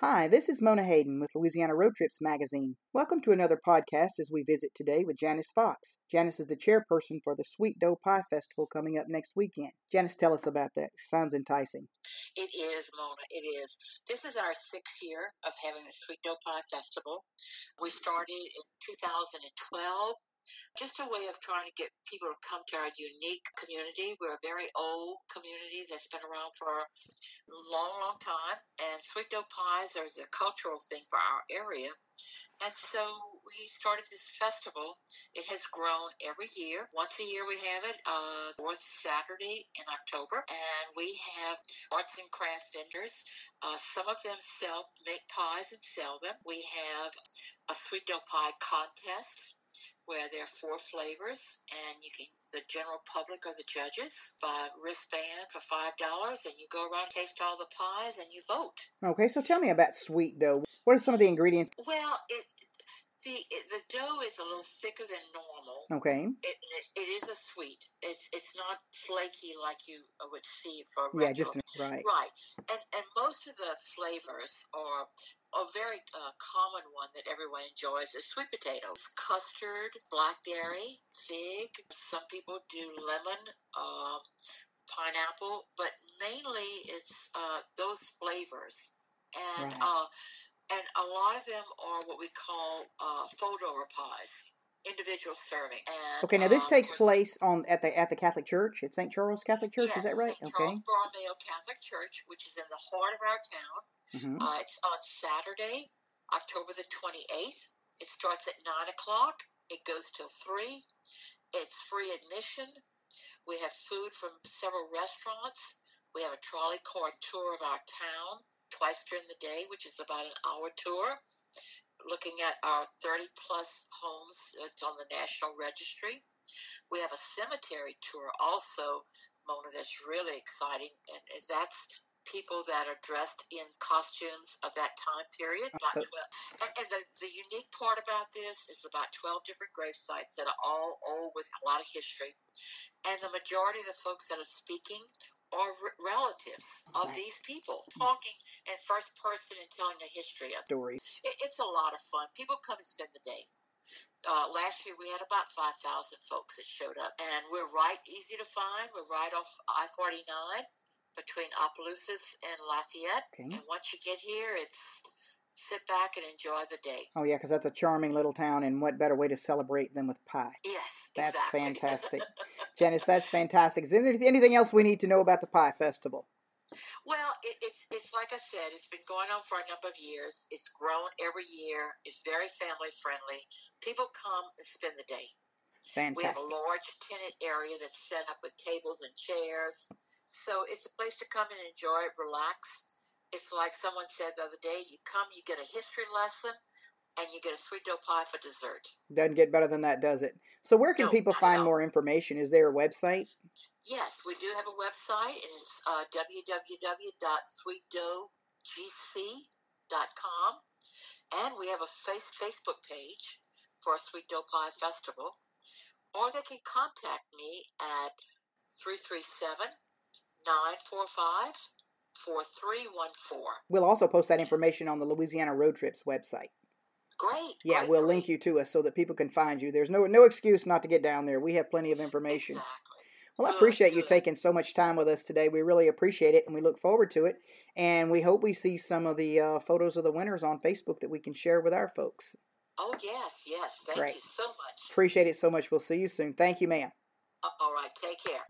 Hi, this is Mona Hayden with Louisiana Road Trips magazine. Welcome to another podcast as we visit today with Janice Fox. Janice is the chairperson for the Sweet Dough Pie Festival coming up next weekend. Janice, tell us about that. Sounds enticing. It is, Mona. It is. This is our sixth year of having the Sweet Dough Pie Festival. We started in 2012 just a way of trying to get people to come to our unique community. We're a very old community that's been around for a long, long time. And sweet dough pies is a cultural thing for our area. And so we started this festival. It has grown every year. Once a year we have it, uh, fourth Saturday in October. And we have arts and craft vendors. Uh, some of them sell, make pies and sell them. We have a sweet dough pie contest where there are four flavors, and you can the general public or the judges buy wristband for five dollars, and you go around taste all the pies and you vote. Okay, so tell me about sweet dough. What are some of the ingredients? Well, it the it, the dough is a little thicker than normal. Okay. It, it, it is a sweet. It's it's not flaky like you would see for yeah, just right. Right, and and most of the flavors are a very uh, common one that everyone enjoys is sweet potatoes, custard, blackberry, fig. Some people do lemon, uh, pineapple, but mainly it's uh, those flavors. And right. uh, and a lot of them are what we call uh, photo pies individual serving. And, okay, now this um, takes place on at the at the Catholic Church at St. Charles Catholic Church. Yes, is that right? St. okay. Charles Borromeo Catholic Church, which is in the heart of our town. Mm-hmm. Uh, it's on Saturday, October the twenty eighth. It starts at nine o'clock. It goes till three. It's free admission. We have food from several restaurants. We have a trolley car tour of our town twice during the day, which is about an hour tour, looking at our 30 plus homes that's on the National Registry. We have a cemetery tour also, Mona, that's really exciting, and that's people that are dressed in costumes of that time period. About uh-huh. 12. And, and the, the unique part about this is about 12 different grave sites that are all old with a lot of history. And the majority of the folks that are speaking are relatives of these people talking in first person and telling the history of stories. It, it's a lot of fun. People come and spend the day. Uh, last year we had about 5,000 folks that showed up, and we're right easy to find. We're right off I 49 between Opelousas and Lafayette. Okay. And once you get here, it's sit back and enjoy the day. Oh yeah, because that's a charming little town, and what better way to celebrate than with pie? Yes, that's exactly. fantastic, Janice. That's fantastic. Is there anything else we need to know about the pie festival? Well, it, it's it's like I said, it's been going on for a number of years. It's grown every year. It's very family friendly. People come and spend the day. Fantastic. We have a large tenant area that's set up with tables and chairs. So it's a place to come and enjoy, relax. It's like someone said the other day you come, you get a history lesson, and you get a sweet dough pie for dessert. Doesn't get better than that, does it? So, where can no, people find more information? Is there a website? Yes, we do have a website. It's uh, www.sweetdoughgc.com. And we have a face, Facebook page for a Sweet Dough Pie Festival. Or they can contact me at 337 945 4314. We'll also post that information on the Louisiana Road Trips website. Great. Yeah, great, we'll great. link you to us so that people can find you. There's no no excuse not to get down there. We have plenty of information. Exactly. Well, I appreciate you taking so much time with us today. We really appreciate it, and we look forward to it. And we hope we see some of the uh, photos of the winners on Facebook that we can share with our folks. Oh yes, yes. Thank Great. you so much. Appreciate it so much. We'll see you soon. Thank you, ma'am. All right. Take care.